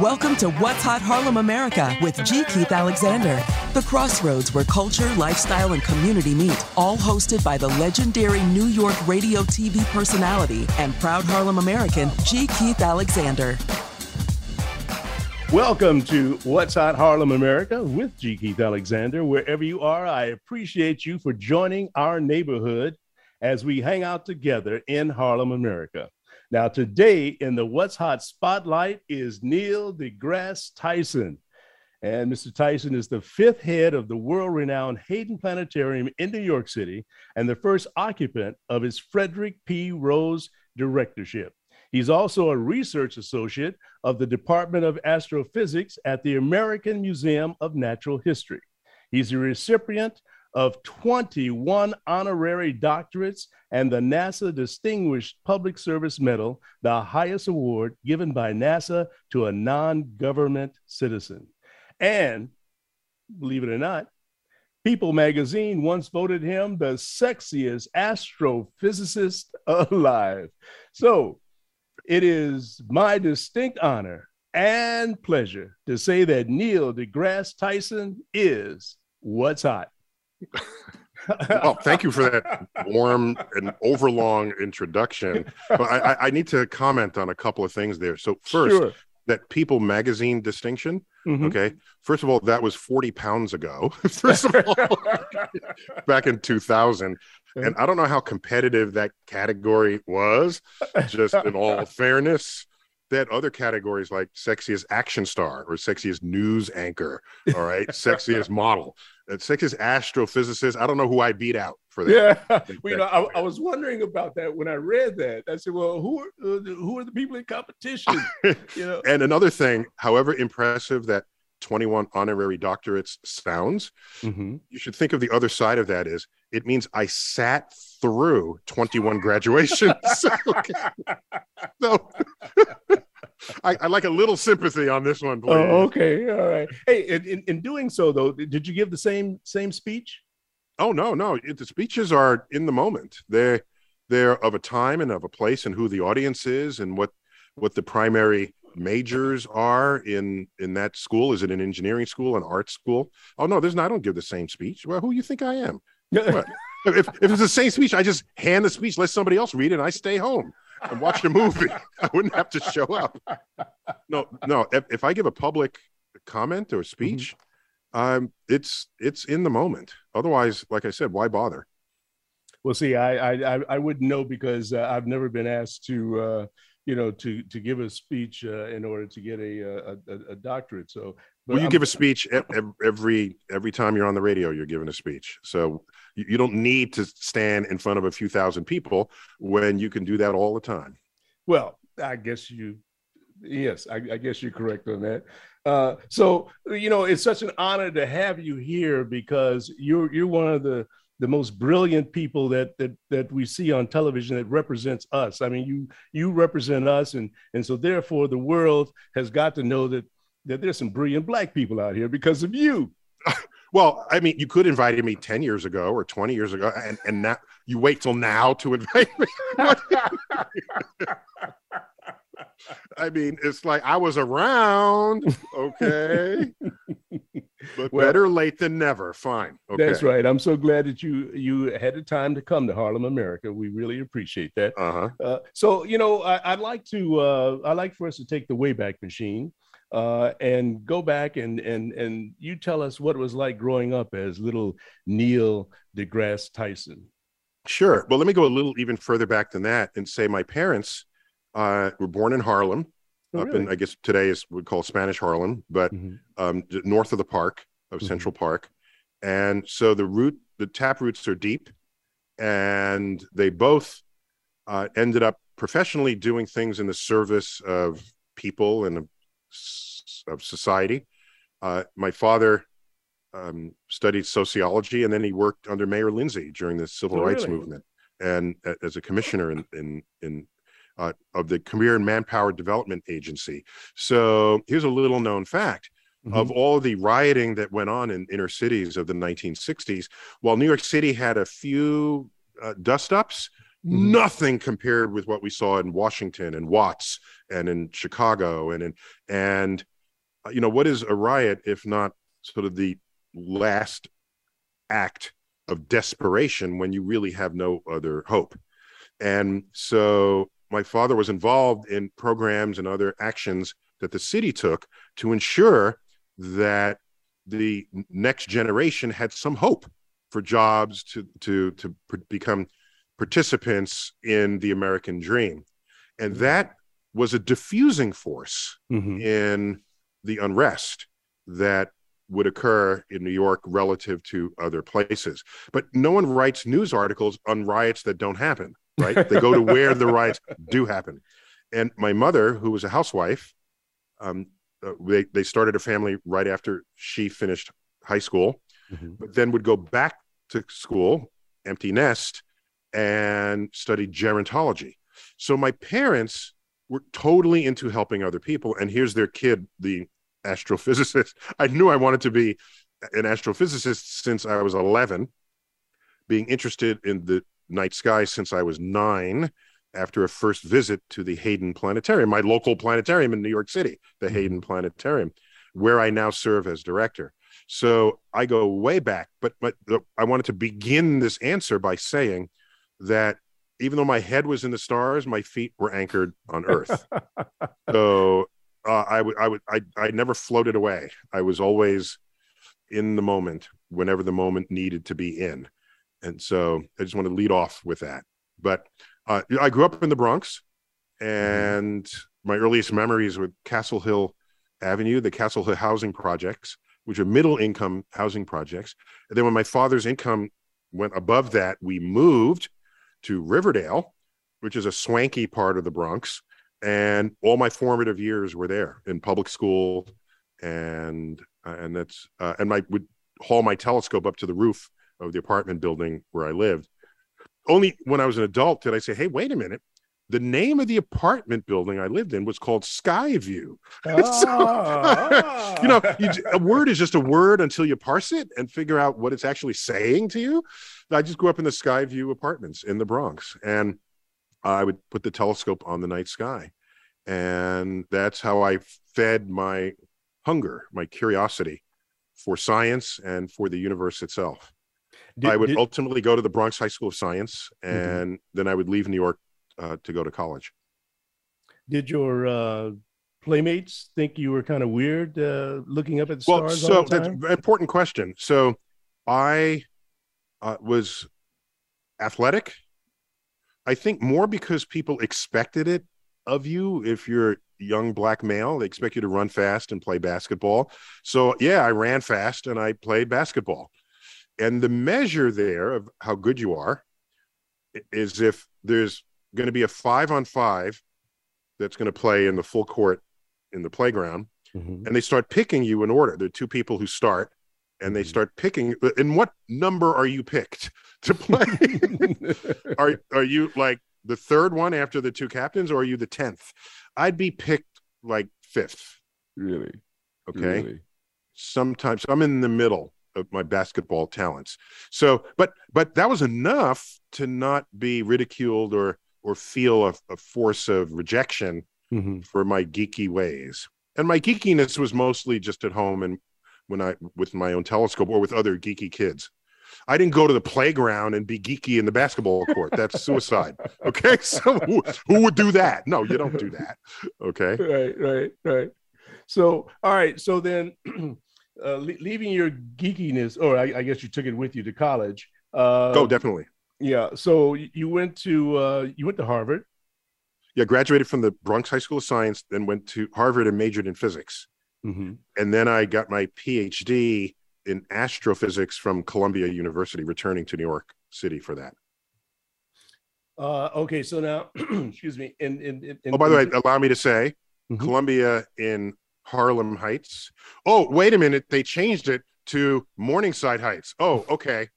Welcome to What's Hot Harlem America with G. Keith Alexander. The crossroads where culture, lifestyle, and community meet, all hosted by the legendary New York radio TV personality and proud Harlem American, G. Keith Alexander. Welcome to What's Hot Harlem America with G. Keith Alexander. Wherever you are, I appreciate you for joining our neighborhood as we hang out together in Harlem America. Now, today in the What's Hot Spotlight is Neil deGrasse Tyson. And Mr. Tyson is the fifth head of the world renowned Hayden Planetarium in New York City and the first occupant of his Frederick P. Rose directorship. He's also a research associate of the Department of Astrophysics at the American Museum of Natural History. He's a recipient of 21 honorary doctorates and the NASA Distinguished Public Service Medal, the highest award given by NASA to a non government citizen. And believe it or not, People magazine once voted him the sexiest astrophysicist alive. So it is my distinct honor and pleasure to say that Neil deGrasse Tyson is what's hot well, thank you for that warm and overlong introduction. But I, I, need to comment on a couple of things there. So first, sure. that People Magazine distinction. Mm-hmm. Okay, first of all, that was forty pounds ago. first of all, back in two thousand, and I don't know how competitive that category was. Just in all fairness, that other categories like sexiest action star or sexiest news anchor, all right, sexiest model that sexiest astrophysicist. I don't know who I beat out for that. Yeah, well, you know, I, I, was wondering about that when I read that. I said, well, who are uh, who are the people in competition? you know, and another thing, however impressive that 21 honorary doctorates sounds, mm-hmm. you should think of the other side of that is it means I sat through 21 graduations. so, so I, I, like a little sympathy on this one, please. Oh, okay, all right. Hey, in, in doing so, though, did you give the same same speech? Oh no, no. It, the speeches are in the moment. They're they're of a time and of a place and who the audience is and what what the primary majors are in in that school. Is it an engineering school, an art school? Oh no, there's not. I don't give the same speech. Well, who you think I am? if, if it's the same speech, I just hand the speech, let somebody else read it, and I stay home and watch a movie. I wouldn't have to show up. No, no. If, if I give a public comment or speech, mm-hmm. um, it's it's in the moment. Otherwise, like I said, why bother? Well, see, I I I wouldn't know because uh, I've never been asked to uh, you know to to give a speech uh, in order to get a a, a doctorate. So well, you I'm, give a speech every every time you're on the radio. You're giving a speech, so you don't need to stand in front of a few thousand people when you can do that all the time. Well, I guess you, yes, I, I guess you're correct on that. Uh, so you know, it's such an honor to have you here because you're you're one of the the most brilliant people that that that we see on television that represents us. I mean, you you represent us, and and so therefore the world has got to know that that there's some brilliant black people out here because of you. well, I mean, you could invite me 10 years ago or 20 years ago, and, and now you wait till now to invite me. I mean, it's like I was around, okay. but well, better late than never. Fine. Okay. That's right. I'm so glad that you you had the time to come to Harlem, America. We really appreciate that. Uh-huh. Uh, so you know, I, would like to uh, I'd like for us to take the Wayback Machine uh, and go back and and and you tell us what it was like growing up as little Neil deGrasse Tyson. Sure. Well, let me go a little even further back than that and say my parents uh, were born in Harlem, oh, up really? in I guess today is we call Spanish Harlem, but mm-hmm. um, north of the park of mm-hmm. Central Park, and so the root the tap roots are deep, and they both uh, ended up professionally doing things in the service of people and of society. Uh, my father um, studied sociology, and then he worked under Mayor Lindsay during the civil oh, rights really? movement, and uh, as a commissioner in in, in uh, of the Career and Manpower Development Agency. So here's a little known fact. Mm-hmm. Of all the rioting that went on in inner cities of the 1960s, while New York City had a few uh, dust ups, Mm-hmm. Nothing compared with what we saw in Washington and Watts and in Chicago and in and uh, you know what is a riot if not sort of the last act of desperation when you really have no other hope. And so my father was involved in programs and other actions that the city took to ensure that the next generation had some hope for jobs to to to become participants in the American dream. And that was a diffusing force mm-hmm. in the unrest that would occur in New York relative to other places. But no one writes news articles on riots that don't happen, right? they go to where the riots do happen. And my mother, who was a housewife, um, uh, they, they started a family right after she finished high school, mm-hmm. but then would go back to school, empty nest, and study gerontology. So my parents were totally into helping other people. And here's their kid, the astrophysicist. I knew I wanted to be an astrophysicist since I was 11, being interested in the night sky since I was nine after a first visit to the Hayden Planetarium, my local planetarium in New York City, the mm-hmm. Hayden Planetarium, where I now serve as director. So I go way back, but but I wanted to begin this answer by saying that even though my head was in the stars, my feet were anchored on Earth. so uh, I would I would I I never floated away. I was always in the moment whenever the moment needed to be in, and so I just want to lead off with that. But uh, I grew up in the Bronx, and my earliest memories with Castle Hill Avenue, the Castle Hill housing projects, which are middle income housing projects. And then when my father's income went above that, we moved to Riverdale, which is a swanky part of the Bronx and all my formative years were there in public school and uh, and that's uh, and I would haul my telescope up to the roof of the apartment building where I lived. Only when I was an adult did I say, "Hey, wait a minute." The name of the apartment building I lived in was called Skyview. Oh, so, you know, you, a word is just a word until you parse it and figure out what it's actually saying to you. I just grew up in the Skyview apartments in the Bronx, and I would put the telescope on the night sky. And that's how I fed my hunger, my curiosity for science and for the universe itself. Did, I would did, ultimately go to the Bronx High School of Science, mm-hmm. and mm-hmm. then I would leave New York uh, to go to college. Did your uh, playmates think you were kind of weird uh, looking up at the stars? Well, so that's an important question. So I uh, was athletic I think more because people expected it of you if you're a young black male. They expect you to run fast and play basketball. So, yeah, I ran fast and I played basketball. And the measure there of how good you are is if there's going to be a five on five that's going to play in the full court in the playground, mm-hmm. and they start picking you in order. There are two people who start, and they mm-hmm. start picking. In what number are you picked? to play. are are you like the third one after the two captains, or are you the tenth? I'd be picked like fifth. Really? Okay. Really? Sometimes I'm in the middle of my basketball talents. So, but but that was enough to not be ridiculed or or feel a, a force of rejection mm-hmm. for my geeky ways. And my geekiness was mostly just at home and when I with my own telescope or with other geeky kids. I didn't go to the playground and be geeky in the basketball court. That's suicide. Okay. So who, who would do that? No, you don't do that. Okay. Right, right, right. So, all right. So then, uh, leaving your geekiness, or I, I, guess you took it with you to college. Uh, oh, definitely. Yeah. So you went to uh, you went to Harvard. Yeah, graduated from the Bronx High School of Science, then went to Harvard and majored in physics. Mm-hmm. And then I got my PhD in astrophysics from Columbia University, returning to New York City for that. Uh, okay, so now, excuse me. In, in, in, oh, by the way, allow me to say, mm-hmm. Columbia in Harlem Heights. Oh, wait a minute, they changed it to Morningside Heights. Oh, okay.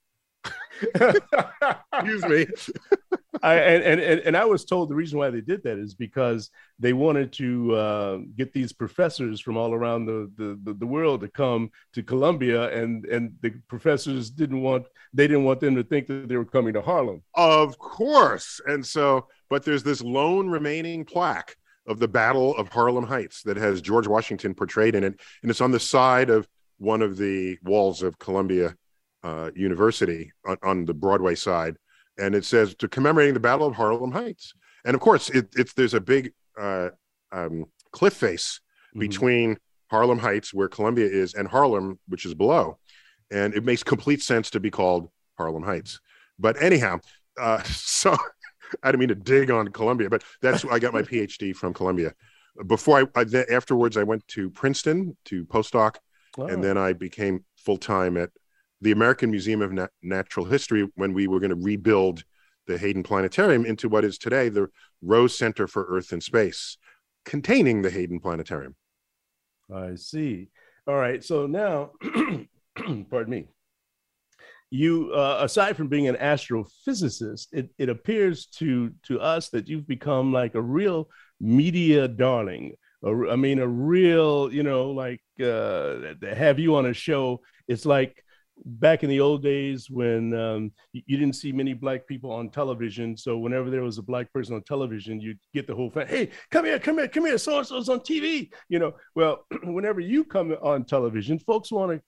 Excuse me. I, and, and and I was told the reason why they did that is because they wanted to uh, get these professors from all around the, the, the world to come to Columbia, and and the professors didn't want they didn't want them to think that they were coming to Harlem. Of course, and so but there's this lone remaining plaque of the Battle of Harlem Heights that has George Washington portrayed in it, and it's on the side of one of the walls of Columbia uh, University on, on, the Broadway side, and it says to commemorating the Battle of Harlem Heights. And of course, it, it's there's a big uh, um, cliff face mm-hmm. between Harlem Heights, where Columbia is, and Harlem, which is below, and it makes complete sense to be called Harlem Heights. But anyhow, uh, so I didn't mean to dig on Columbia, but that's I got my PhD from Columbia. Before I, I afterwards, I went to Princeton to postdoc, and then I became full time at the American Museum of Nat- Natural History when we were going to rebuild the Hayden Planetarium into what is today the Rose Center for Earth and Space, containing the Hayden Planetarium. I see. All right. So now, pardon me you uh, aside from being an astrophysicist it, it appears to to us that you've become like a real media darling a, I mean a real you know like uh, have you on a show it's like back in the old days when um, you didn't see many black people on television so whenever there was a black person on television you'd get the whole family hey come here come here come here so and so's on tv you know? Well whenever you come on television folks want to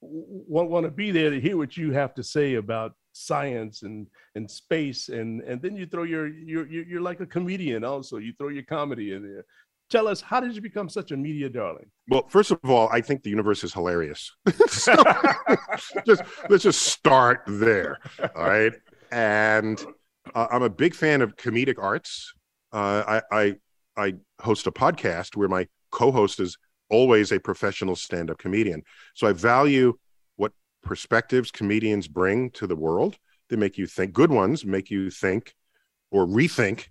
want, want to be there to hear what you have to say about science and and space and and then you throw your you're you're like a comedian also. You throw your comedy in there tell us how did you become such a media darling well first of all i think the universe is hilarious just let's just start there all right and uh, i'm a big fan of comedic arts uh, I, I i host a podcast where my co-host is always a professional stand-up comedian. So I value what perspectives comedians bring to the world. They make you think. Good ones make you think or rethink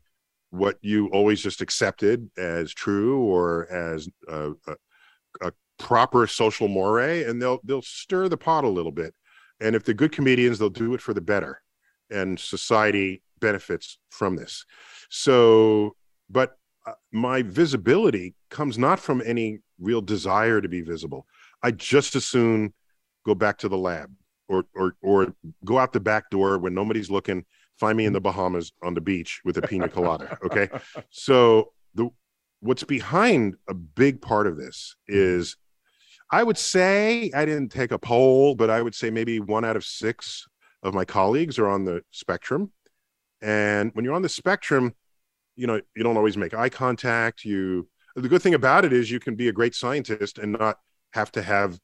what you always just accepted as true or as a, a, a proper social moray, and they'll they'll stir the pot a little bit. And if they're good comedians, they'll do it for the better, and society benefits from this. So, but uh, my visibility comes not from any real desire to be visible. I just as soon go back to the lab or or or go out the back door when nobody's looking, find me in the Bahamas on the beach with a pina colada. Okay. so the what's behind a big part of this is I would say I didn't take a poll, but I would say maybe one out of six of my colleagues are on the spectrum. And when you're on the spectrum, you know, you don't always make eye contact. You the good thing about it is you can be a great scientist and not have to have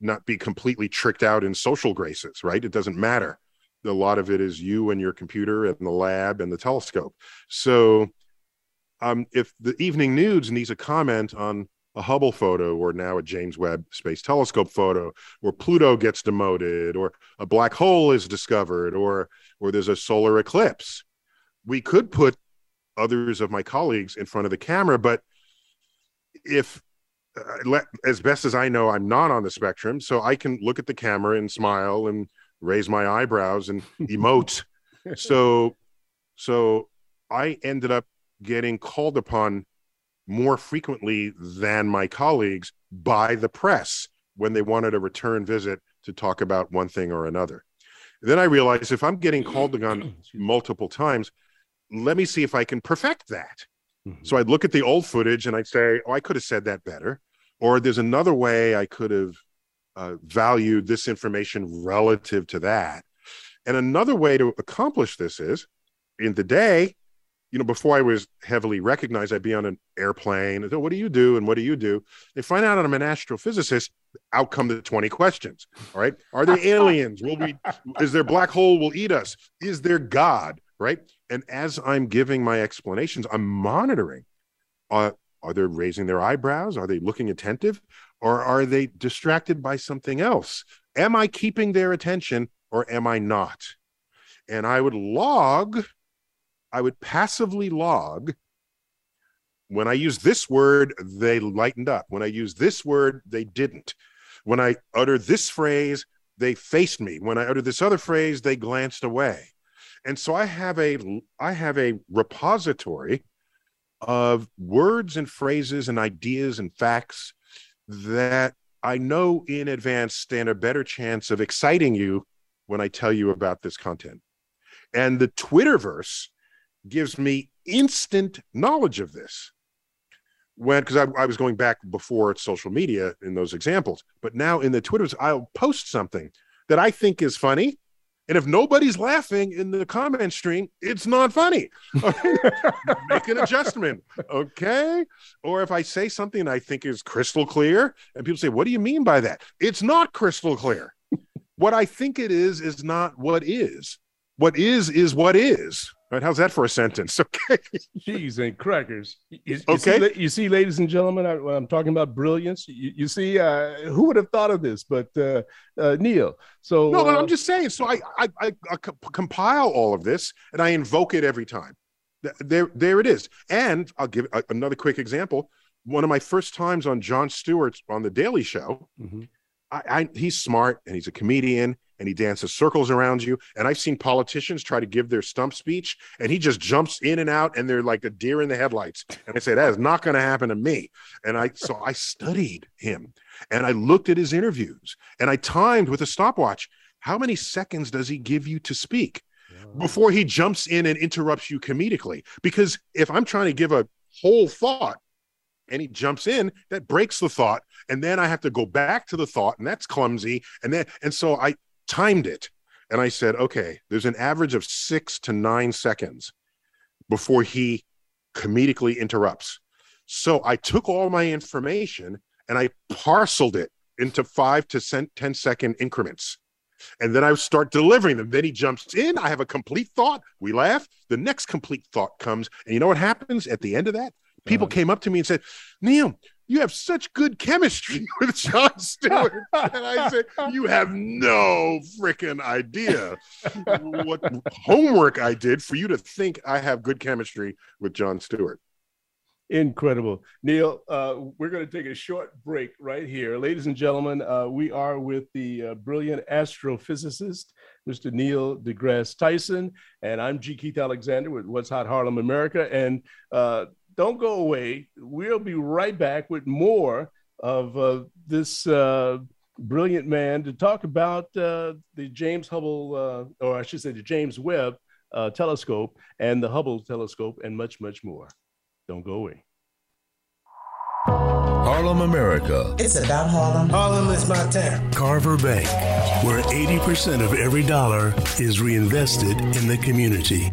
not be completely tricked out in social graces right it doesn't matter a lot of it is you and your computer and the lab and the telescope. So um, if the evening news needs a comment on a hubble photo or now a james webb space telescope photo or pluto gets demoted or a black hole is discovered or or there's a solar eclipse we could put others of my colleagues in front of the camera but if uh, as best as I know, I'm not on the spectrum, so I can look at the camera and smile and raise my eyebrows and emote. so, so I ended up getting called upon more frequently than my colleagues by the press when they wanted a return visit to talk about one thing or another. Then I realized if I'm getting called upon multiple times, let me see if I can perfect that. Mm-hmm. So I'd look at the old footage and I'd say, oh, I could have said that better. Or there's another way I could have uh, valued this information relative to that. And another way to accomplish this is in the day, you know, before I was heavily recognized, I'd be on an airplane. Oh, what do you do? And what do you do? They find out I'm an astrophysicist. Out come the 20 questions. All right. Are there aliens? Will we, is there black hole will eat us? Is there God? Right. And as I'm giving my explanations, I'm monitoring. Uh, are they raising their eyebrows? Are they looking attentive? Or are they distracted by something else? Am I keeping their attention or am I not? And I would log, I would passively log. When I use this word, they lightened up. When I use this word, they didn't. When I utter this phrase, they faced me. When I utter this other phrase, they glanced away and so i have a i have a repository of words and phrases and ideas and facts that i know in advance stand a better chance of exciting you when i tell you about this content and the twitterverse gives me instant knowledge of this when because I, I was going back before social media in those examples, but now in the Twitters, I'll post something that I think is funny. And if nobody's laughing in the comment stream, it's not funny. Make an adjustment. Okay. Or if I say something I think is crystal clear and people say, What do you mean by that? It's not crystal clear. what I think it is is not what is. What is is what is. Right? How's that for a sentence? Okay. Cheese and crackers. You, you okay. See, you see, ladies and gentlemen, I, am talking about brilliance. You, you see, uh, who would have thought of this? But uh, uh, Neil. So no, uh, I'm just saying. So I, I, I, I compile all of this and I invoke it every time. There, there it is. And I'll give another quick example. One of my first times on Jon Stewart on the Daily Show. Mm-hmm. I, I, he's smart and he's a comedian and he dances circles around you. And I've seen politicians try to give their stump speech and he just jumps in and out and they're like a deer in the headlights. And I say, that is not going to happen to me. And I, so I studied him and I looked at his interviews and I timed with a stopwatch. How many seconds does he give you to speak before he jumps in and interrupts you comedically? Because if I'm trying to give a whole thought, and he jumps in that breaks the thought and then i have to go back to the thought and that's clumsy and then and so i timed it. And I said, okay, there's an average of six to nine seconds before he comedically interrupts. So I took all my information and I parceled it into five to 10 second increments. And then I start delivering them. Then he jumps in. I have a complete thought. We laugh. The next complete thought comes. And you know what happens at the end of that? People uh-huh. came up to me and said, Neil, you have such good chemistry with Jon Stewart. and I said, you have no freaking idea what homework I did for you to think I have good chemistry with Jon Stewart. Incredible. Neil, uh, we're going to take a short break right here. Ladies and gentlemen, uh, we are with the uh, brilliant astrophysicist, Mr. Neil deGrasse Tyson, and I'm G. Keith Alexander with What's Hot Harlem America. And uh, don't go away. We'll be right back with more of uh, this uh, brilliant man to talk about uh, the James Hubble, uh, or I should say, the James Webb uh, telescope and the Hubble telescope, and much, much more. Don't go away. Harlem, America. It's about Harlem. Harlem is my town. Carver Bank, where 80% of every dollar is reinvested in the community.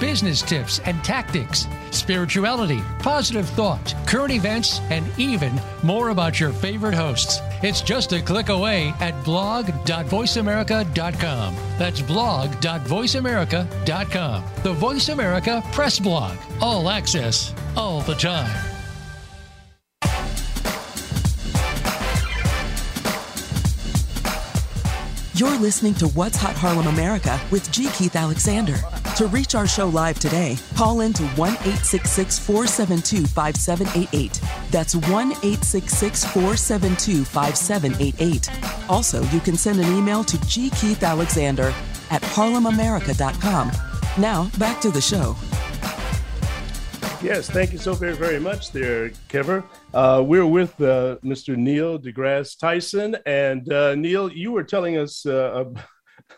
business tips and tactics, spirituality, positive thought, current events, and even more about your favorite hosts. It's just a click away at blog.voiceamerica.com. That's blog.voiceamerica.com. The Voice America Press Blog. All access, all the time. You're listening to What's Hot Harlem America with G. Keith Alexander. To reach our show live today, call in to 1 866 472 5788. That's 1 866 472 5788. Also, you can send an email to gkeithalexander at harlemamerica.com. Now, back to the show. Yes, thank you so very, very much there, Carver. Uh, we're with uh, Mr. Neil deGrasse Tyson. And uh, Neil, you were telling us uh,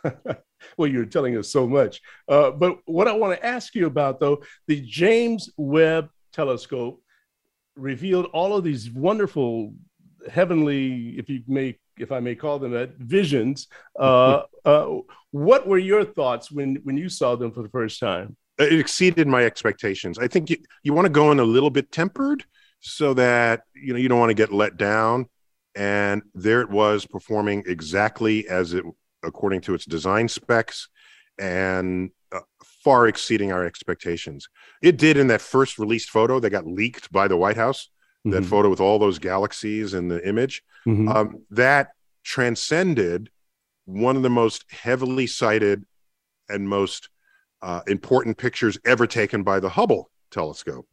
well, you're telling us so much. Uh, but what I want to ask you about, though, the James Webb Telescope revealed all of these wonderful heavenly, if you may, if I may call them that, visions. Uh, uh, what were your thoughts when when you saw them for the first time? It exceeded my expectations. I think you, you want to go in a little bit tempered so that you know you don't want to get let down. And there it was performing exactly as it according to its design specs and uh, far exceeding our expectations. It did in that first released photo that got leaked by the White House, mm-hmm. that photo with all those galaxies in the image. Mm-hmm. Um, that transcended one of the most heavily cited and most uh, important pictures ever taken by the Hubble telescope,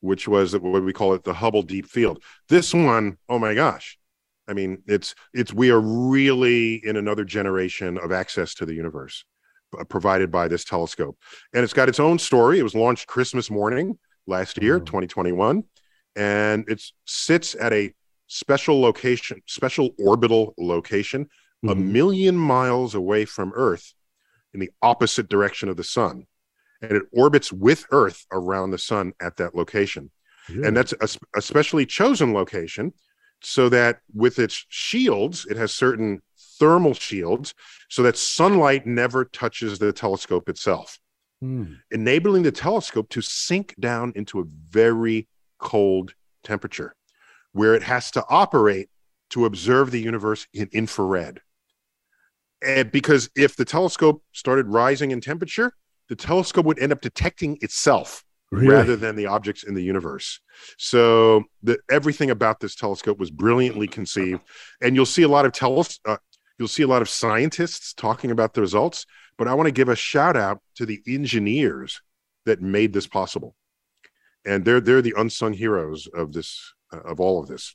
which was what we call it the Hubble Deep Field. This one, oh my gosh, I mean, it's it's we are really in another generation of access to the universe provided by this telescope, and it's got its own story. It was launched Christmas morning last year, mm-hmm. 2021, and it sits at a special location, special orbital location, mm-hmm. a million miles away from Earth in the opposite direction of the sun. And it orbits with Earth around the sun at that location. Yeah. And that's a, a specially chosen location so that with its shields, it has certain thermal shields so that sunlight never touches the telescope itself, mm. enabling the telescope to sink down into a very cold temperature where it has to operate to observe the universe in infrared. And because if the telescope started rising in temperature, the telescope would end up detecting itself really? rather than the objects in the universe. So the, everything about this telescope was brilliantly conceived, and you'll see a lot of teles- uh, you'll see a lot of scientists talking about the results. But I want to give a shout out to the engineers that made this possible, and they're they're the unsung heroes of this uh, of all of this.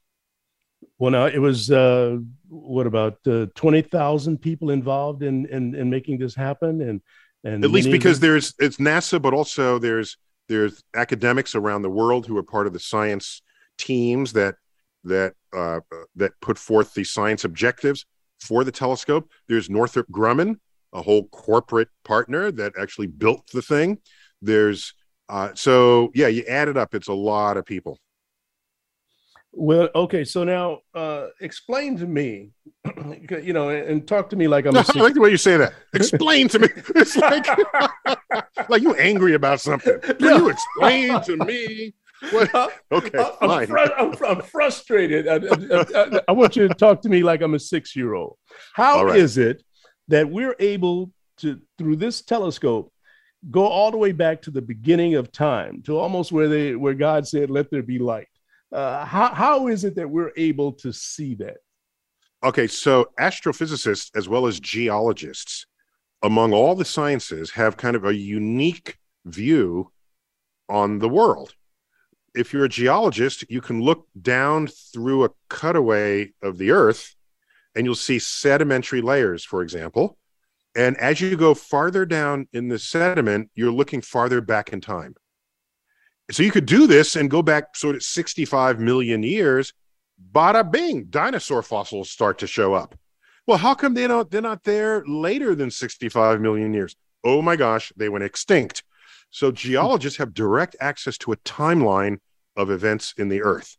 Well, now it was uh, what about uh, twenty thousand people involved in, in in making this happen, and and at least because there's it's NASA, but also there's there's academics around the world who are part of the science teams that that uh, that put forth the science objectives for the telescope. There's Northrop Grumman, a whole corporate partner that actually built the thing. There's uh, so yeah, you add it up, it's a lot of people. Well, okay, so now uh, explain to me, you know, and talk to me like I'm. No, I like the way you say that. Explain to me. It's like like you angry about something. Can no. you explain to me? What? Okay, I'm, fine. Fr- I'm, I'm frustrated. I, I, I, want you to talk to me like I'm a six year old. How right. is it that we're able to, through this telescope, go all the way back to the beginning of time, to almost where they where God said, "Let there be light." Uh, how, how is it that we're able to see that? Okay, so astrophysicists as well as geologists, among all the sciences, have kind of a unique view on the world. If you're a geologist, you can look down through a cutaway of the earth and you'll see sedimentary layers, for example. And as you go farther down in the sediment, you're looking farther back in time. So you could do this and go back sort of 65 million years. Bada bing, dinosaur fossils start to show up. Well, how come they don't they're not there later than 65 million years? Oh my gosh, they went extinct. So geologists have direct access to a timeline of events in the earth.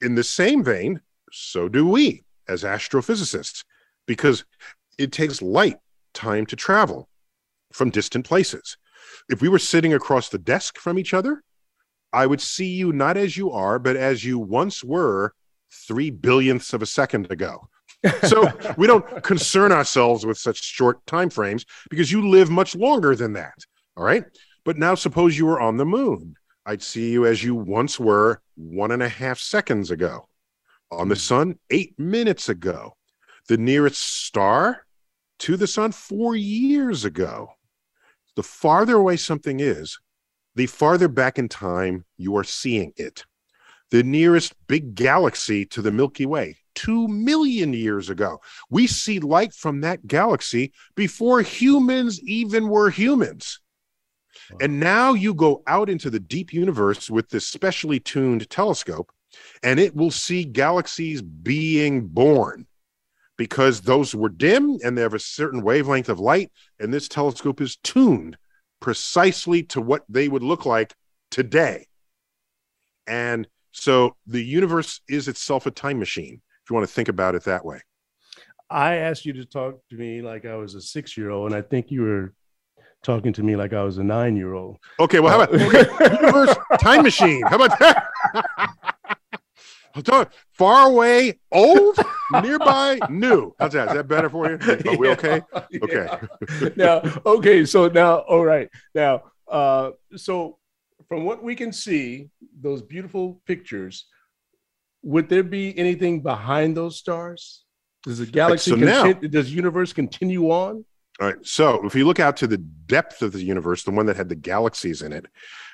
In the same vein, so do we as astrophysicists, because it takes light time to travel from distant places. If we were sitting across the desk from each other, I would see you not as you are, but as you once were three billionths of a second ago. so we don't concern ourselves with such short time frames because you live much longer than that. All right. But now suppose you were on the moon. I'd see you as you once were one and a half seconds ago. On the hmm. sun, eight minutes ago. The nearest star to the sun, four years ago. The farther away something is, the farther back in time you are seeing it. The nearest big galaxy to the Milky Way, 2 million years ago. We see light from that galaxy before humans even were humans. Wow. And now you go out into the deep universe with this specially tuned telescope, and it will see galaxies being born because those were dim and they have a certain wavelength of light, and this telescope is tuned precisely to what they would look like today. And so the universe is itself a time machine, if you want to think about it that way. I asked you to talk to me like I was a six year old, and I think you were talking to me like I was a nine year old. Okay, well, how about okay, uh, universe time machine? How about that? Far away, old, nearby, new. How's that? Is that better for you? Are we okay? Okay. now, okay. So now, all right. Now, uh, so from what we can see, those beautiful pictures, would there be anything behind those stars? Does the galaxy, so conti- now, does universe continue on? All right. So if you look out to the depth of the universe, the one that had the galaxies in it,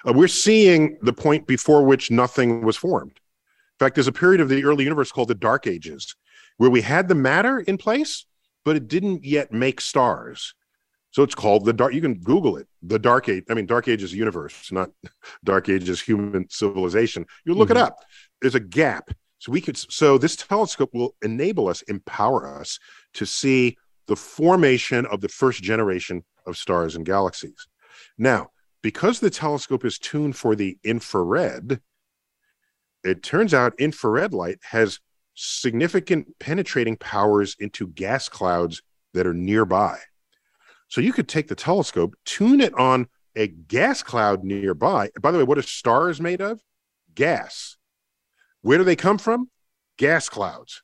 uh, we're seeing the point before which nothing was formed. In fact, there's a period of the early universe called the Dark Ages, where we had the matter in place, but it didn't yet make stars. So it's called the dark. You can Google it. The Dark Age. I mean, Dark Age Ages universe, not Dark Ages human civilization. You look mm-hmm. it up. There's a gap. So we could. So this telescope will enable us, empower us to see the formation of the first generation of stars and galaxies. Now, because the telescope is tuned for the infrared, it turns out infrared light has significant penetrating powers into gas clouds that are nearby. So you could take the telescope, tune it on a gas cloud nearby. By the way, what are stars made of? Gas. Where do they come from? Gas clouds.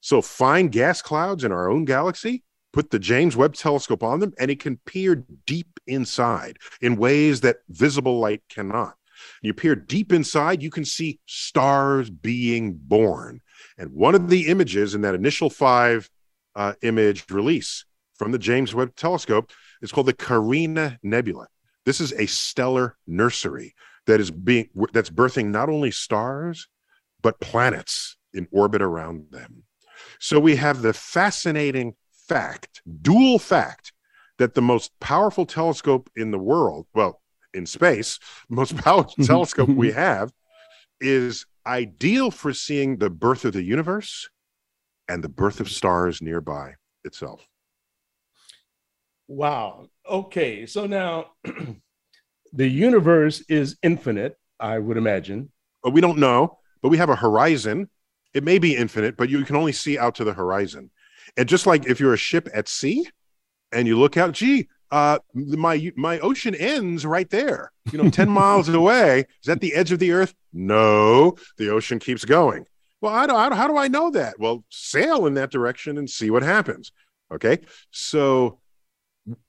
So find gas clouds in our own galaxy, put the James Webb telescope on them, and it can peer deep inside in ways that visible light cannot. You peer deep inside, you can see stars being born. And one of the images in that initial five uh, image release from the James Webb Telescope is called the Carina Nebula. This is a stellar nursery that is being that's birthing not only stars but planets in orbit around them. So we have the fascinating fact, dual fact, that the most powerful telescope in the world, well, in space, most powerful telescope we have, is ideal for seeing the birth of the universe and the birth of stars nearby itself. Wow. Okay. So now the universe is infinite, I would imagine. But we don't know, but we have a horizon. It may be infinite, but you can only see out to the horizon. And just like if you're a ship at sea and you look out, gee, uh, my my ocean ends right there. You know, ten miles away. Is that the edge of the earth? No, the ocean keeps going. Well, I don't, I don't, how do I know that? Well, sail in that direction and see what happens. Okay, so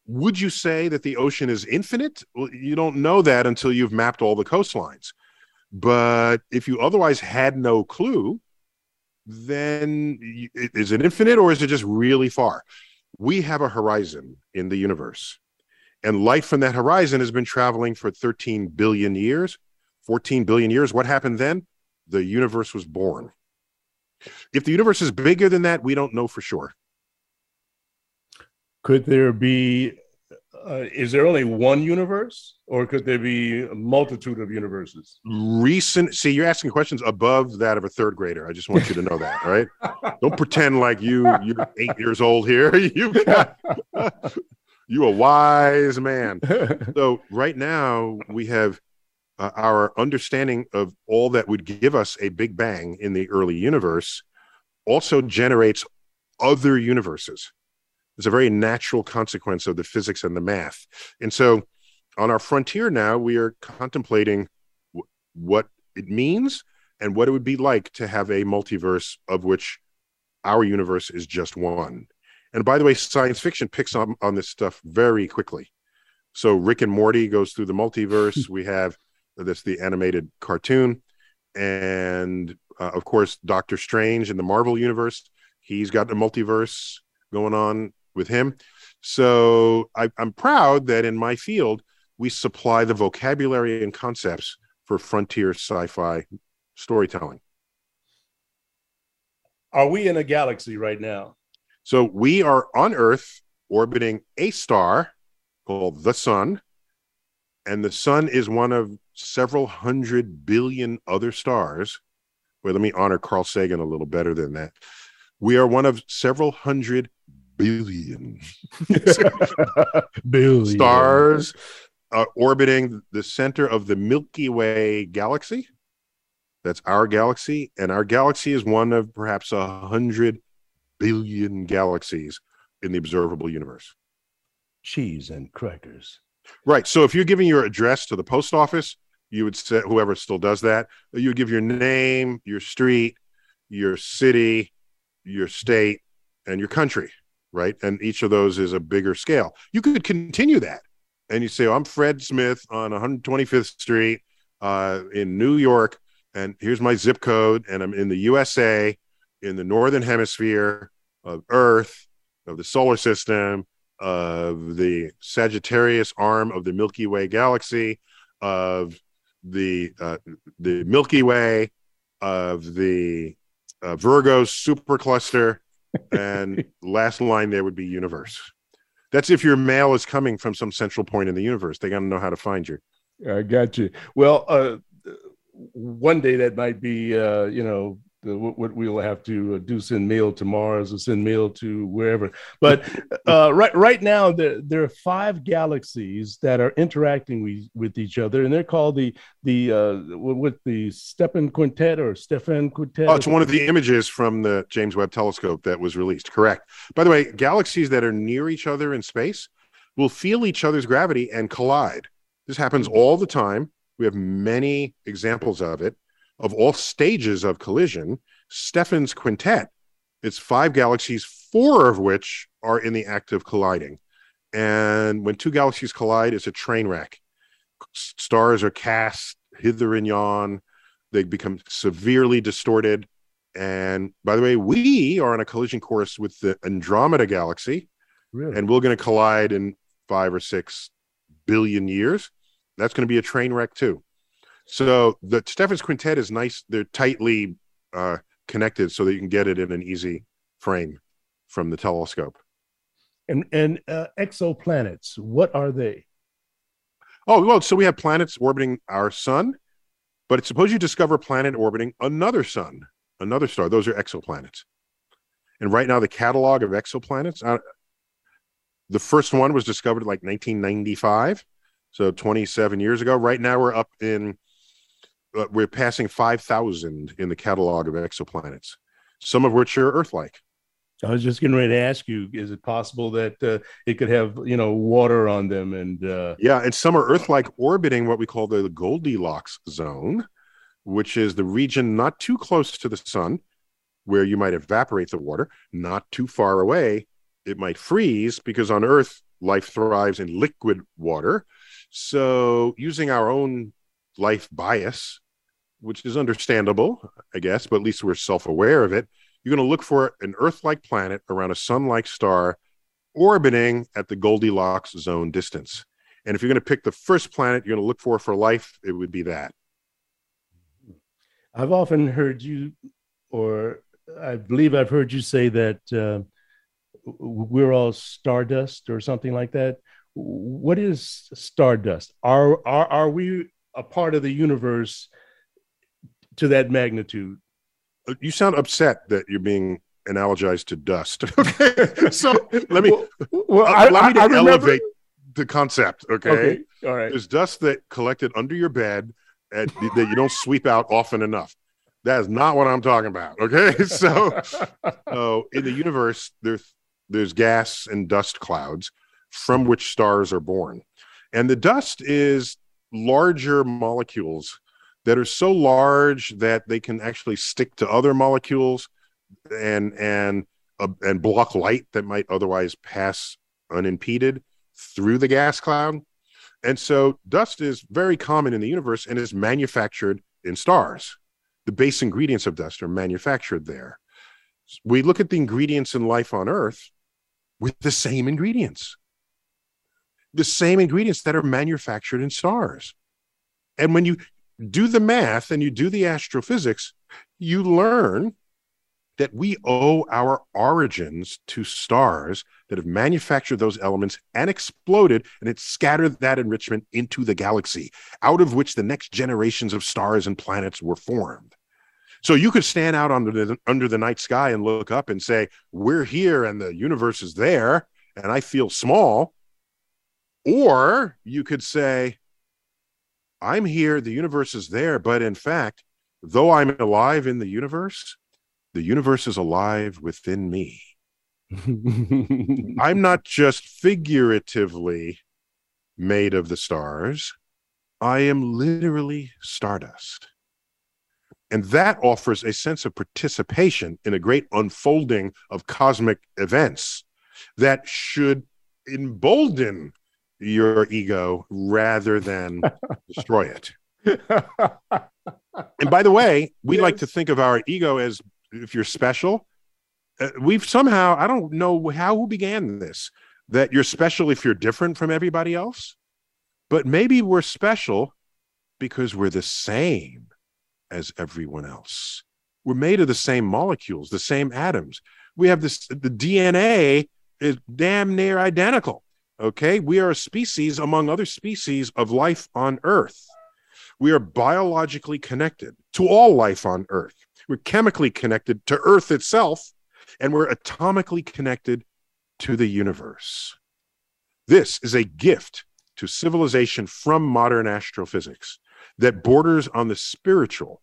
would you say that the ocean is infinite? Well, you don't know that until you've mapped all the coastlines. But if you otherwise had no clue, then is it infinite or is it just really far? We have a horizon in the universe. And light from that horizon has been traveling for 13 billion years, 14 billion years. What happened then? The universe was born. If the universe is bigger than that, we don't know for sure. Could there be uh, is there only one universe or could there be a multitude of universes? Recent see you're asking questions above that of a third grader. I just want you to know that right? Don't pretend like you you're eight years old here. You got you a wise man. So right now we have uh, our understanding of all that would give us a big bang in the early universe also generates other universes it's a very natural consequence of the physics and the math. And so on our frontier now, we are contemplating w- what it means and what it would be like to have a multiverse of which our universe is just one. And by the way, science fiction picks up on this stuff very quickly. So Rick and Morty goes through the multiverse. we have this the animated cartoon, and uh, of course Doctor Strange in the Marvel universe. He's got a multiverse going on with him. So I, I'm proud that in my field, we supply the vocabulary and concepts for frontier sci fi storytelling. Are we in a galaxy right now? So we are on Earth orbiting a star called the Sun. And the Sun is one of several hundred billion other stars. Wait, let me honor Carl Sagan a little better than that. We are one of several hundred billion, billion. stars uh, orbiting the center of the Milky Way galaxy. That's our galaxy, and our galaxy is one of perhaps a hundred billion galaxies in the observable universe. Cheese and crackers. Right. So if you're giving your address to the post office, you would say whoever still does that, you would give your name, your street, your city, your state, and your country right? And each of those is a bigger scale. You could continue that. And you say, oh, I'm Fred Smith on 125th Street uh, in New York, and here's my zip code, and I'm in the USA, in the Northern Hemisphere of Earth, of the solar system, of the Sagittarius arm of the Milky Way galaxy, of the uh, the Milky Way, of the uh, Virgo supercluster, and last line there would be universe. That's if your mail is coming from some central point in the universe. They got to know how to find you. I got you. Well, uh, one day that might be, uh, you know, the, what we'll have to uh, do send mail to Mars or send mail to wherever. But uh, right right now, there, there are five galaxies that are interacting with, with each other, and they're called the the uh, what the Stepan Quintet or Stephan Quintet. Oh, it's one of the images from the James Webb Telescope that was released. Correct. By the way, galaxies that are near each other in space will feel each other's gravity and collide. This happens all the time. We have many examples of it of all stages of collision, Stephan's quintet. It's five galaxies, four of which are in the act of colliding. And when two galaxies collide, it's a train wreck. Stars are cast hither and yon. They become severely distorted. And by the way, we are on a collision course with the Andromeda galaxy. Really? And we're going to collide in five or six billion years. That's going to be a train wreck too. So the Stephan's quintet is nice. They're tightly uh, connected so that you can get it in an easy frame from the telescope. And and uh, exoplanets, what are they? Oh well, so we have planets orbiting our sun, but suppose you discover a planet orbiting another sun, another star. Those are exoplanets. And right now, the catalog of exoplanets, uh, the first one was discovered like 1995, so 27 years ago. Right now, we're up in we're passing 5,000 in the catalog of exoplanets, some of which are Earth-like. I was just getting ready to ask you: Is it possible that uh, it could have, you know, water on them? And uh... yeah, and some are Earth-like, orbiting what we call the Goldilocks zone, which is the region not too close to the sun, where you might evaporate the water, not too far away, it might freeze because on Earth life thrives in liquid water. So, using our own life bias, which is understandable, I guess, but at least we're self aware of it. You're going to look for an Earth like planet around a sun like star orbiting at the Goldilocks zone distance. And if you're going to pick the first planet you're going to look for for life, it would be that. I've often heard you, or I believe I've heard you say that uh, we're all stardust or something like that. What is stardust? Are are are we a part of the universe to that magnitude. You sound upset that you're being analogized to dust. okay, so let me well, well uh, let me I, I elevate the concept. Okay? okay, all right. There's dust that collected under your bed and that you don't sweep out often enough. That is not what I'm talking about. Okay, so so in the universe, there's there's gas and dust clouds from which stars are born, and the dust is larger molecules that are so large that they can actually stick to other molecules and and uh, and block light that might otherwise pass unimpeded through the gas cloud. And so dust is very common in the universe and is manufactured in stars. The base ingredients of dust are manufactured there. We look at the ingredients in life on Earth with the same ingredients the same ingredients that are manufactured in stars. And when you do the math and you do the astrophysics, you learn that we owe our origins to stars that have manufactured those elements and exploded, and it scattered that enrichment into the galaxy, out of which the next generations of stars and planets were formed. So you could stand out under the under the night sky and look up and say, "We're here, and the universe is there, and I feel small." Or you could say, I'm here, the universe is there, but in fact, though I'm alive in the universe, the universe is alive within me. I'm not just figuratively made of the stars, I am literally stardust. And that offers a sense of participation in a great unfolding of cosmic events that should embolden your ego rather than destroy it. and by the way, we yes. like to think of our ego as if you're special. Uh, we've somehow, I don't know how who began this, that you're special if you're different from everybody else. But maybe we're special because we're the same as everyone else. We're made of the same molecules, the same atoms. We have this, the DNA is damn near identical Okay. We are a species among other species of life on Earth. We are biologically connected to all life on Earth. We're chemically connected to Earth itself, and we're atomically connected to the universe. This is a gift to civilization from modern astrophysics that borders on the spiritual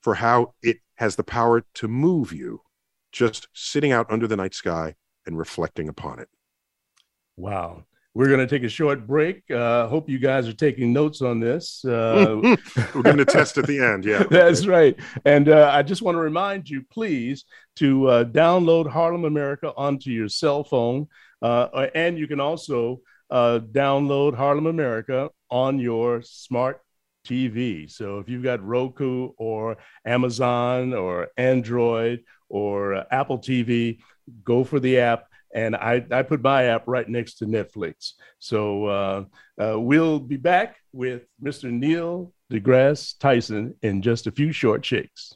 for how it has the power to move you just sitting out under the night sky and reflecting upon it. Wow. We're going to take a short break. Uh, hope you guys are taking notes on this. Uh, We're going to test at the end. Yeah. That's right. And uh, I just want to remind you, please, to uh, download Harlem America onto your cell phone. Uh, and you can also uh, download Harlem America on your smart TV. So if you've got Roku or Amazon or Android or Apple TV, go for the app and I, I put my app right next to Netflix. So uh, uh, we'll be back with Mr. Neil deGrasse Tyson in just a few short shakes.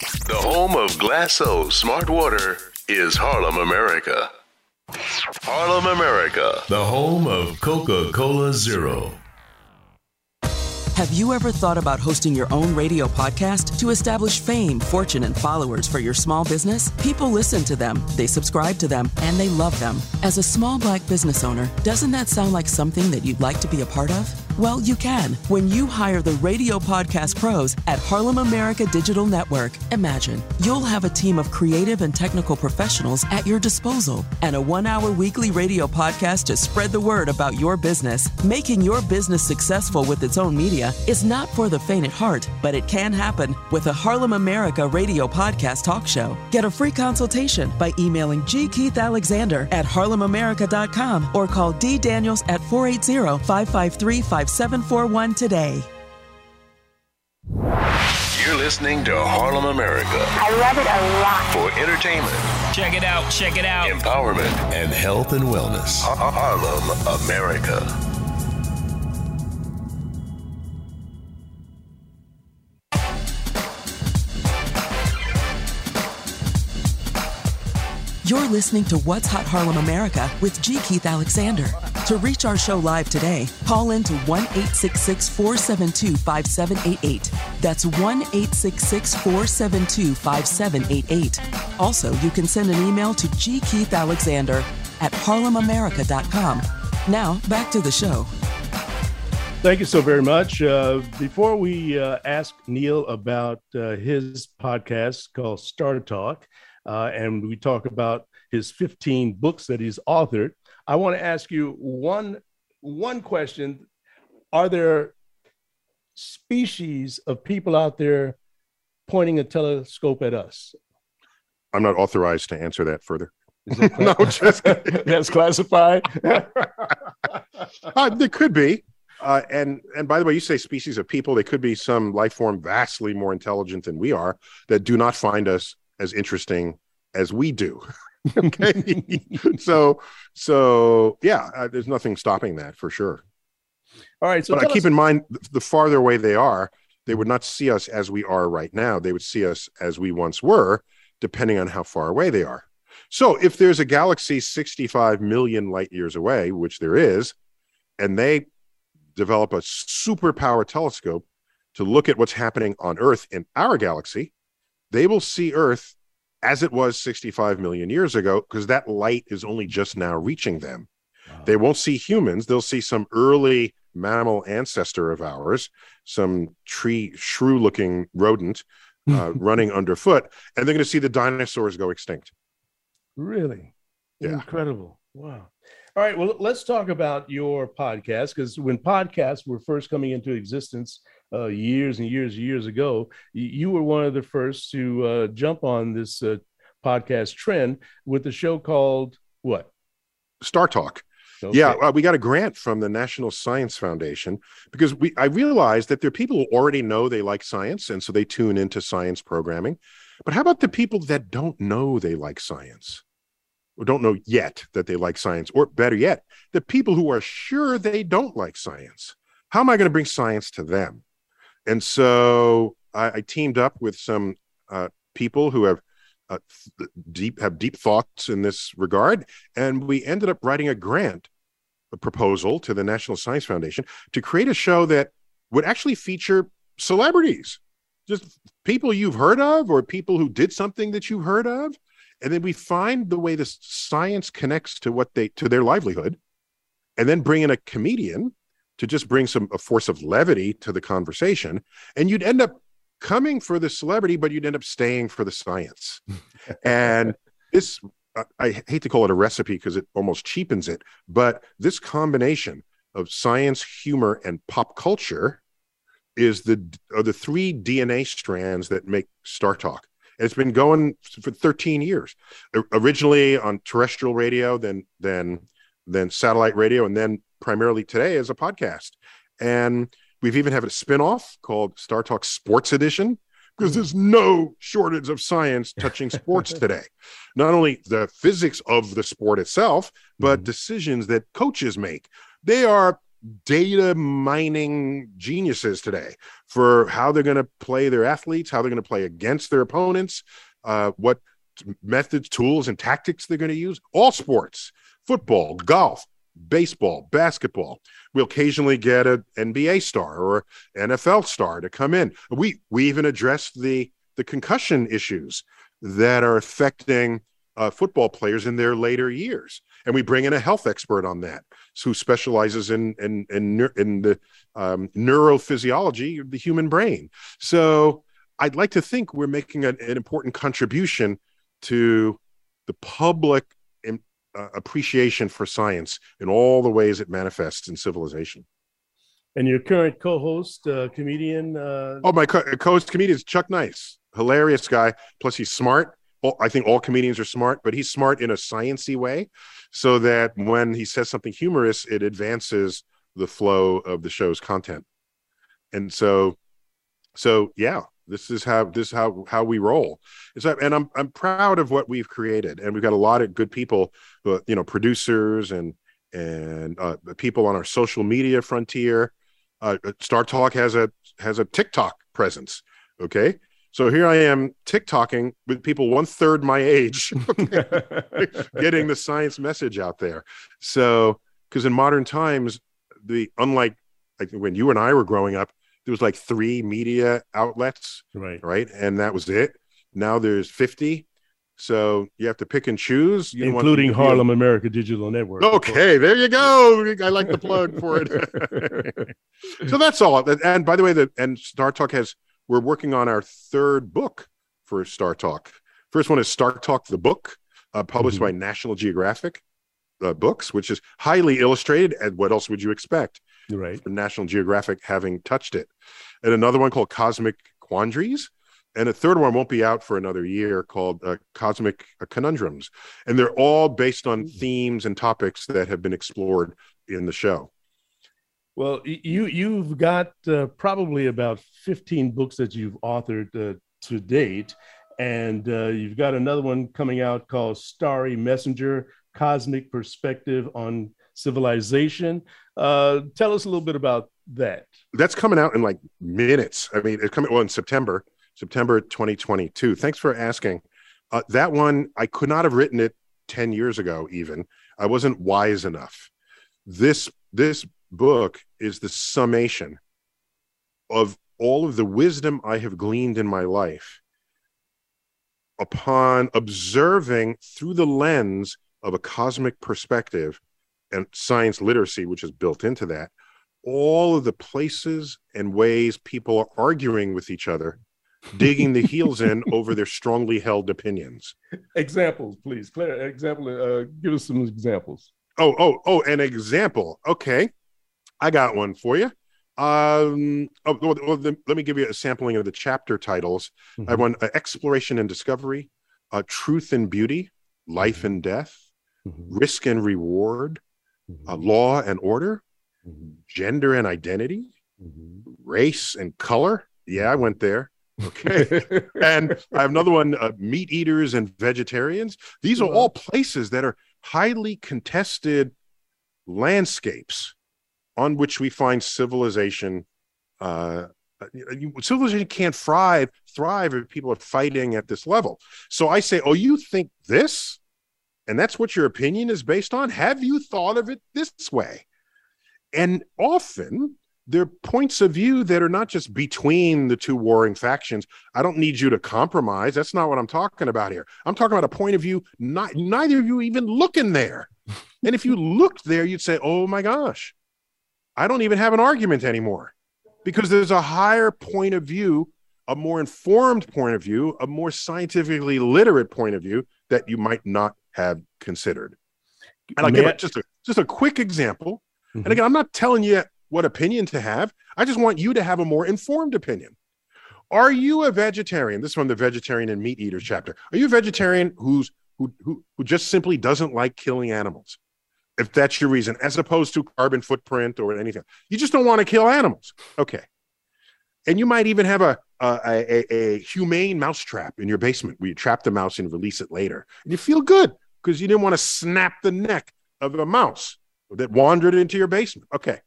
The home of Glacéau Smart Water is Harlem, America. Harlem, America. The home of Coca Cola Zero. Have you ever thought about hosting your own radio podcast to establish fame, fortune, and followers for your small business? People listen to them, they subscribe to them, and they love them. As a small black business owner, doesn't that sound like something that you'd like to be a part of? Well, you can when you hire the radio podcast pros at Harlem America Digital Network. Imagine you'll have a team of creative and technical professionals at your disposal and a one hour weekly radio podcast to spread the word about your business. Making your business successful with its own media is not for the faint at heart, but it can happen with a Harlem America radio podcast talk show. Get a free consultation by emailing G. Keith Alexander at harlemamerica.com or call D. Daniels at 480 553 5741 today. You're listening to Harlem America. I love it a lot. For entertainment. Check it out. Check it out. Empowerment. And health and wellness. Harlem America. You're listening to What's Hot Harlem America with G. Keith Alexander. To reach our show live today, call in to 1 866 472 5788. That's 1 866 472 5788. Also, you can send an email to G. Keith Alexander at harlemamerica.com. Now, back to the show. Thank you so very much. Uh, before we uh, ask Neil about uh, his podcast called Star Talk, uh, and we talk about his 15 books that he's authored. I want to ask you one one question: Are there species of people out there pointing a telescope at us? I'm not authorized to answer that further. That no, just that's classified. uh, there could be. Uh, and and by the way, you say species of people. They could be some life form vastly more intelligent than we are that do not find us as interesting as we do. okay, so so yeah, uh, there's nothing stopping that for sure. All right, so but I keep us- in mind the farther away they are, they would not see us as we are right now. They would see us as we once were, depending on how far away they are. So if there's a galaxy 65 million light years away, which there is, and they develop a superpower telescope to look at what's happening on Earth in our galaxy, they will see Earth as it was 65 million years ago because that light is only just now reaching them. Wow. They won't see humans, they'll see some early mammal ancestor of ours, some tree shrew looking rodent uh, running underfoot, and they're going to see the dinosaurs go extinct. Really? Yeah. Incredible. Wow. All right. Well, let's talk about your podcast because when podcasts were first coming into existence, uh, years and years and years ago, you were one of the first to uh, jump on this uh, podcast trend with a show called what? Star Talk. Okay. Yeah, uh, we got a grant from the National Science Foundation because we I realized that there are people who already know they like science and so they tune into science programming. But how about the people that don't know they like science? Or don't know yet that they like science, or better yet, the people who are sure they don't like science. How am I going to bring science to them? And so I, I teamed up with some uh, people who have uh, deep have deep thoughts in this regard, and we ended up writing a grant, a proposal to the National Science Foundation to create a show that would actually feature celebrities, just people you've heard of or people who did something that you've heard of, and then we find the way the science connects to what they to their livelihood, and then bring in a comedian to just bring some a force of levity to the conversation, and you'd end up coming for the celebrity, but you'd end up staying for the science. and this, I hate to call it a recipe because it almost cheapens it, but this combination of science, humor, and pop culture is the are the three DNA strands that make Star Talk. And it's been going for 13 years. Originally on terrestrial radio, then then then satellite radio, and then primarily today as a podcast. And We've even had a spin-off called Star Talk Sports Edition because there's no shortage of science touching sports today. Not only the physics of the sport itself, but mm-hmm. decisions that coaches make. They are data mining geniuses today for how they're going to play their athletes, how they're going to play against their opponents, uh, what methods, tools, and tactics they're going to use. All sports, football, golf, baseball, basketball. We'll occasionally get an NBA star or NFL star to come in. We we even address the the concussion issues that are affecting uh, football players in their later years, and we bring in a health expert on that who specializes in in in, in the um, neurophysiology of the human brain. So I'd like to think we're making an, an important contribution to the public uh, appreciation for science in all the ways it manifests in civilization. And your current co-host, uh, comedian? Uh... Oh, my co- host comedian is Chuck Nice, hilarious guy. Plus, he's smart. I think all comedians are smart, but he's smart in a sciency way, so that when he says something humorous, it advances the flow of the show's content. And so, so yeah, this is how this is how how we roll. So, and I'm I'm proud of what we've created, and we've got a lot of good people, who, you know, producers and and uh, people on our social media frontier. Uh, Star Talk has a has a TikTok presence. Okay, so here I am TikToking with people one third my age, getting the science message out there. So, because in modern times, the unlike think when you and I were growing up, there was like three media outlets, right? Right, and that was it. Now there's 50. So you have to pick and choose, you including Harlem America Digital Network. Okay, there you go. I like the plug for it. so that's all. And by the way, the and Star Talk has we're working on our third book for Star Talk. First one is Star Talk the book, uh, published mm-hmm. by National Geographic uh, Books, which is highly illustrated. And what else would you expect? Right. National Geographic having touched it and another one called Cosmic Quandaries. And a third one won't be out for another year called uh, Cosmic Conundrums. And they're all based on hmm. themes and topics that have been explored in the show. Well, you you've got uh, probably about 15 books that you've authored uh, to date, and uh, you've got another one coming out called Starry Messenger: Cosmic Perspective on Civilization. Uh, tell us a little bit about that that's coming out in like minutes. I mean, it's coming well in September, September 2022. Thanks for asking. Uh, that one, I could not have written it 10 years ago, even. I wasn't wise enough. This this book is the summation of all of the wisdom I have gleaned in my life upon observing through the lens of a cosmic perspective and science literacy, which is built into that, all of the places and ways people are arguing with each other, digging the heels in over their strongly held opinions. Examples, please. Claire, example. Uh, give us some examples. Oh, oh, oh, an example. Okay, I got one for you. Um, oh, well, well, let me give you a sampling of the chapter titles. Mm-hmm. I have one: uh, exploration and discovery, uh, truth and beauty, life mm-hmm. and death, mm-hmm. risk and reward, uh, mm-hmm. law and order, mm-hmm. gender and identity, mm-hmm. race and color. Yeah, I went there. Okay. and I have another one uh, meat eaters and vegetarians. These are all places that are highly contested landscapes on which we find civilization uh, uh, civilization can't thrive thrive if people are fighting at this level. So I say, oh, you think this, and that's what your opinion is based on. Have you thought of it this way? And often there are points of view that are not just between the two warring factions. I don't need you to compromise. That's not what I'm talking about here. I'm talking about a point of view not neither of you even looking there. and if you looked there, you'd say, "Oh my gosh, I don't even have an argument anymore." Because there's a higher point of view, a more informed point of view, a more scientifically literate point of view that you might not have considered. And I'll give just a just a quick example. Mm-hmm. And again, I'm not telling you what opinion to have. I just want you to have a more informed opinion. Are you a vegetarian? This is from the vegetarian and meat eaters chapter. Are you a vegetarian who's who, who, who just simply doesn't like killing animals? If that's your reason, as opposed to carbon footprint or anything, you just don't want to kill animals. Okay. And you might even have a, a, a, a humane mouse trap in your basement where you trap the mouse and release it later. And you feel good because you didn't want to snap the neck of a mouse that wandered into your basement. Okay.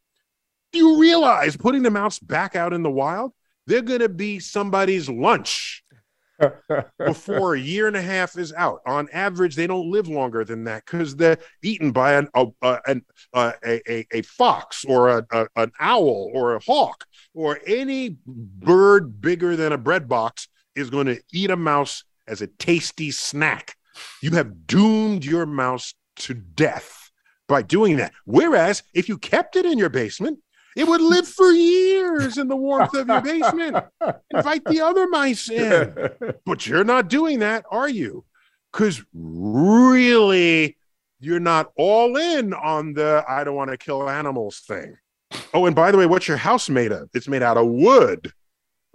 Do you realize putting the mouse back out in the wild, they're going to be somebody's lunch before a year and a half is out. On average, they don't live longer than that because they're eaten by an, a, a, a, a, fox or a, a, an owl or a hawk or any bird bigger than a bread box is going to eat a mouse as a tasty snack. You have doomed your mouse to death by doing that. Whereas if you kept it in your basement, it would live for years in the warmth of your basement. Invite the other mice in. But you're not doing that, are you? Because really, you're not all in on the I don't want to kill animals thing. Oh, and by the way, what's your house made of? It's made out of wood.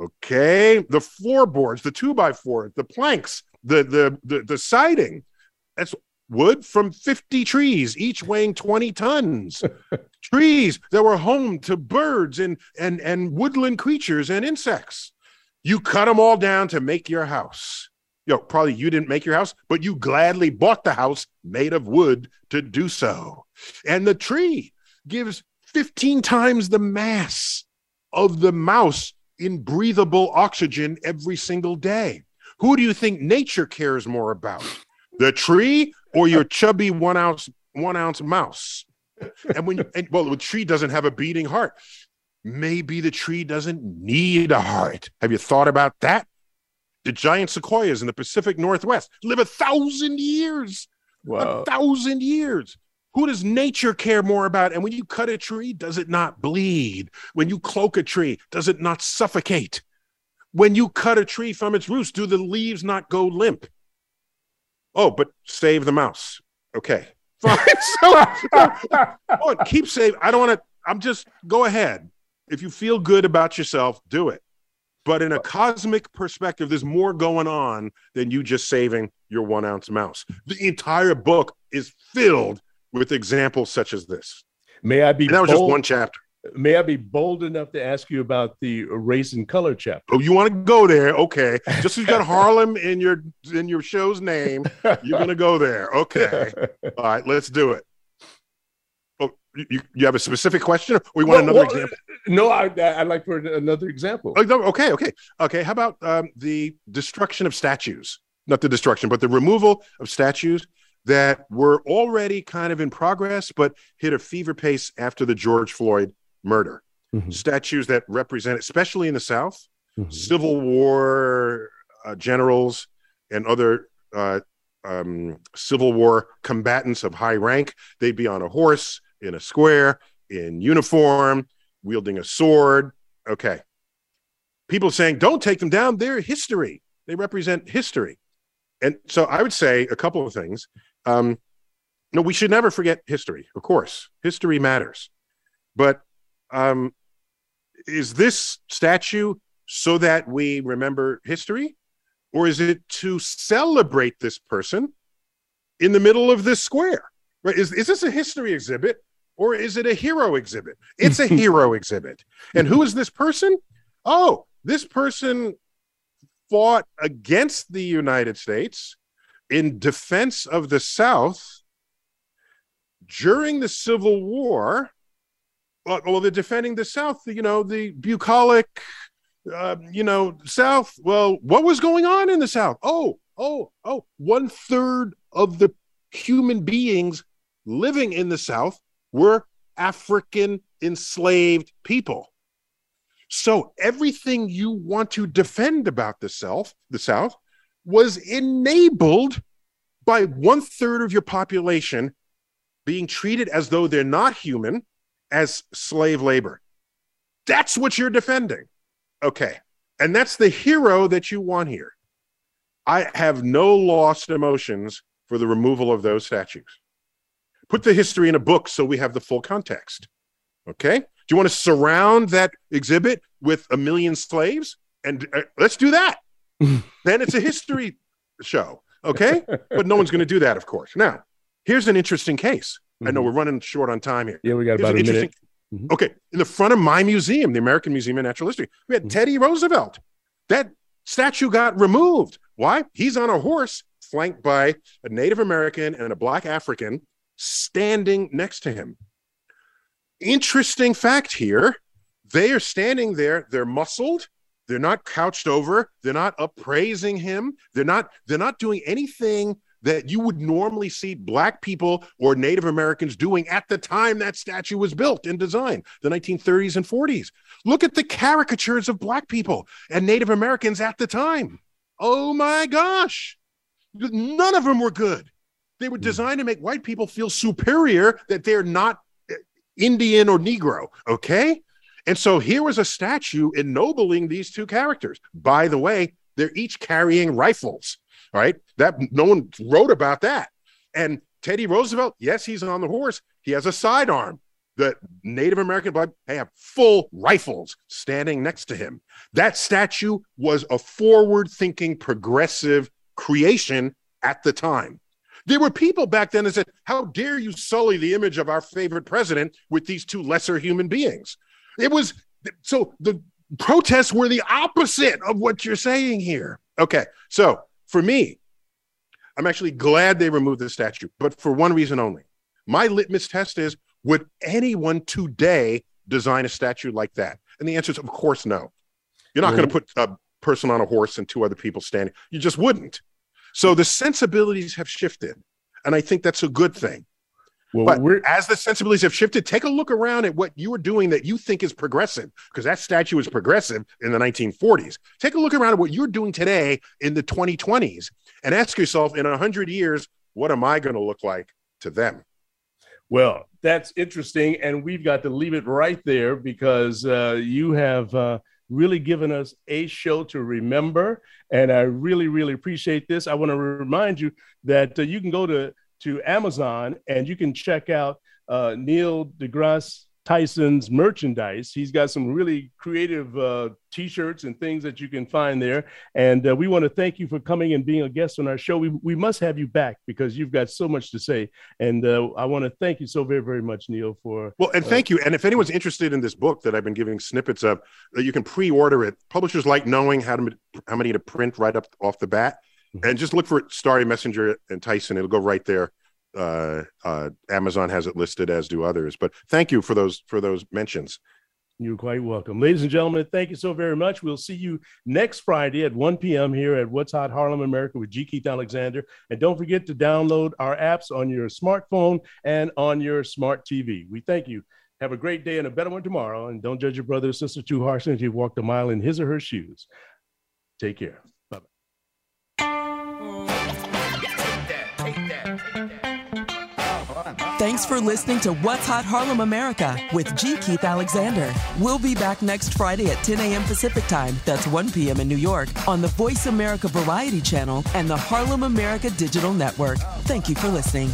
Okay. The floorboards, the two by four, the planks, the the the, the siding. That's wood from 50 trees, each weighing 20 tons. trees that were home to birds and, and, and woodland creatures and insects. You cut them all down to make your house. You know, probably you didn't make your house, but you gladly bought the house made of wood to do so. And the tree gives 15 times the mass of the mouse in breathable oxygen every single day. Who do you think nature cares more about? The tree or your chubby one ounce one ounce mouse. And when and, well, the tree doesn't have a beating heart. Maybe the tree doesn't need a heart. Have you thought about that? The giant sequoias in the Pacific Northwest live a thousand years. Wow. A thousand years. Who does nature care more about? And when you cut a tree, does it not bleed? When you cloak a tree, does it not suffocate? When you cut a tree from its roots, do the leaves not go limp? Oh, but save the mouse. Okay. Fine. so, oh, keep saving. I don't want to. I'm just go ahead. If you feel good about yourself, do it. But in a cosmic perspective, there's more going on than you just saving your one ounce mouse. The entire book is filled with examples such as this. May I be? And that was bold? just one chapter may I be bold enough to ask you about the race and color chapter? Oh, you want to go there? Okay. Just you got Harlem in your in your show's name, you're gonna go there. Okay. All right, let's do it. Oh, you, you have a specific question, or we want well, another well, example? No, I, I'd like for another example. Oh, okay, okay, okay. How about um, the destruction of statues? Not the destruction, but the removal of statues that were already kind of in progress, but hit a fever pace after the George Floyd murder. Mm-hmm. Statues that represent, especially in the South, mm-hmm. Civil War uh, generals and other uh, um, Civil War combatants of high rank. They'd be on a horse in a square, in uniform, wielding a sword. Okay. People saying, don't take them down. They're history. They represent history. And so I would say a couple of things. Um, no, we should never forget history, of course. History matters. But um, is this statue so that we remember history, or is it to celebrate this person in the middle of this square? Right? Is is this a history exhibit or is it a hero exhibit? It's a hero exhibit. And who is this person? Oh, this person fought against the United States in defense of the South during the Civil War well, they're defending the South, you know, the bucolic, uh, you know, South. Well, what was going on in the South? Oh, oh, oh, one third of the human beings living in the South were African enslaved people. So everything you want to defend about the South, the South, was enabled by one third of your population being treated as though they're not human as slave labor. That's what you're defending. Okay. And that's the hero that you want here. I have no lost emotions for the removal of those statues. Put the history in a book so we have the full context. Okay. Do you want to surround that exhibit with a million slaves? And uh, let's do that. then it's a history show. Okay. but no one's going to do that, of course. Now, here's an interesting case. Mm-hmm. I know mm-hmm. we're running short on time here. Yeah, we got here's about a minute. Mm-hmm. Okay. In the front of my museum, the American Museum of Natural History, we had mm-hmm. Teddy Roosevelt. That statue got removed. Why? He's on a horse flanked by a Native American and a Black African standing next to him. Interesting fact here they are standing there, they're muscled, they're not couched over, they're not appraising him, they're not they're not doing anything that you would normally see black people or Native Americans doing at the time that statue was built and designed, the 1930s and 40s. Look at the caricatures of black people and Native Americans at the time. Oh my gosh. None of them were good. They were hmm. designed to make white people feel superior that they're not eh, Indian or Negro. Okay. And so here was a statue ennobling these two characters. By the way, they're each carrying rifles right? That no one wrote about that. And Teddy Roosevelt, yes, he's on the horse. He has a sidearm. The Native American blood they have full rifles standing next to him. That statue was a forward-thinking, progressive creation at the time. There were people back then that said, How dare you sully the image of our favorite president with these two lesser human beings? It was so the protests were the opposite of what you're saying here. Okay, so for me, I'm actually glad they removed the statue, but for one reason only. My litmus test is would anyone today design a statue like that? And the answer is, of course, no. You're not mm-hmm. going to put a person on a horse and two other people standing. You just wouldn't. So the sensibilities have shifted. And I think that's a good thing. Well, but as the sensibilities have shifted, take a look around at what you are doing that you think is progressive, because that statue was progressive in the 1940s. Take a look around at what you're doing today in the 2020s and ask yourself in 100 years, what am I going to look like to them? Well, that's interesting. And we've got to leave it right there because uh, you have uh, really given us a show to remember. And I really, really appreciate this. I want to remind you that uh, you can go to to Amazon and you can check out uh, Neil deGrasse Tyson's merchandise. He's got some really creative uh, t-shirts and things that you can find there. And uh, we want to thank you for coming and being a guest on our show. We, we must have you back because you've got so much to say. And uh, I want to thank you so very, very much, Neil, for. Well, and thank you. And if anyone's interested in this book that I've been giving snippets of, uh, you can pre-order it. Publishers like knowing how to how many to print right up off the bat. And just look for Starry Messenger and Tyson. It'll go right there. Uh, uh, Amazon has it listed, as do others. But thank you for those for those mentions. You're quite welcome. Ladies and gentlemen, thank you so very much. We'll see you next Friday at 1 p.m. here at What's Hot Harlem America with G. Keith Alexander. And don't forget to download our apps on your smartphone and on your smart TV. We thank you. Have a great day and a better one tomorrow. And don't judge your brother or sister too harshly if you've walked a mile in his or her shoes. Take care. Thanks for listening to What's Hot Harlem America with G. Keith Alexander. We'll be back next Friday at 10 a.m. Pacific Time, that's 1 p.m. in New York, on the Voice America Variety Channel and the Harlem America Digital Network. Thank you for listening.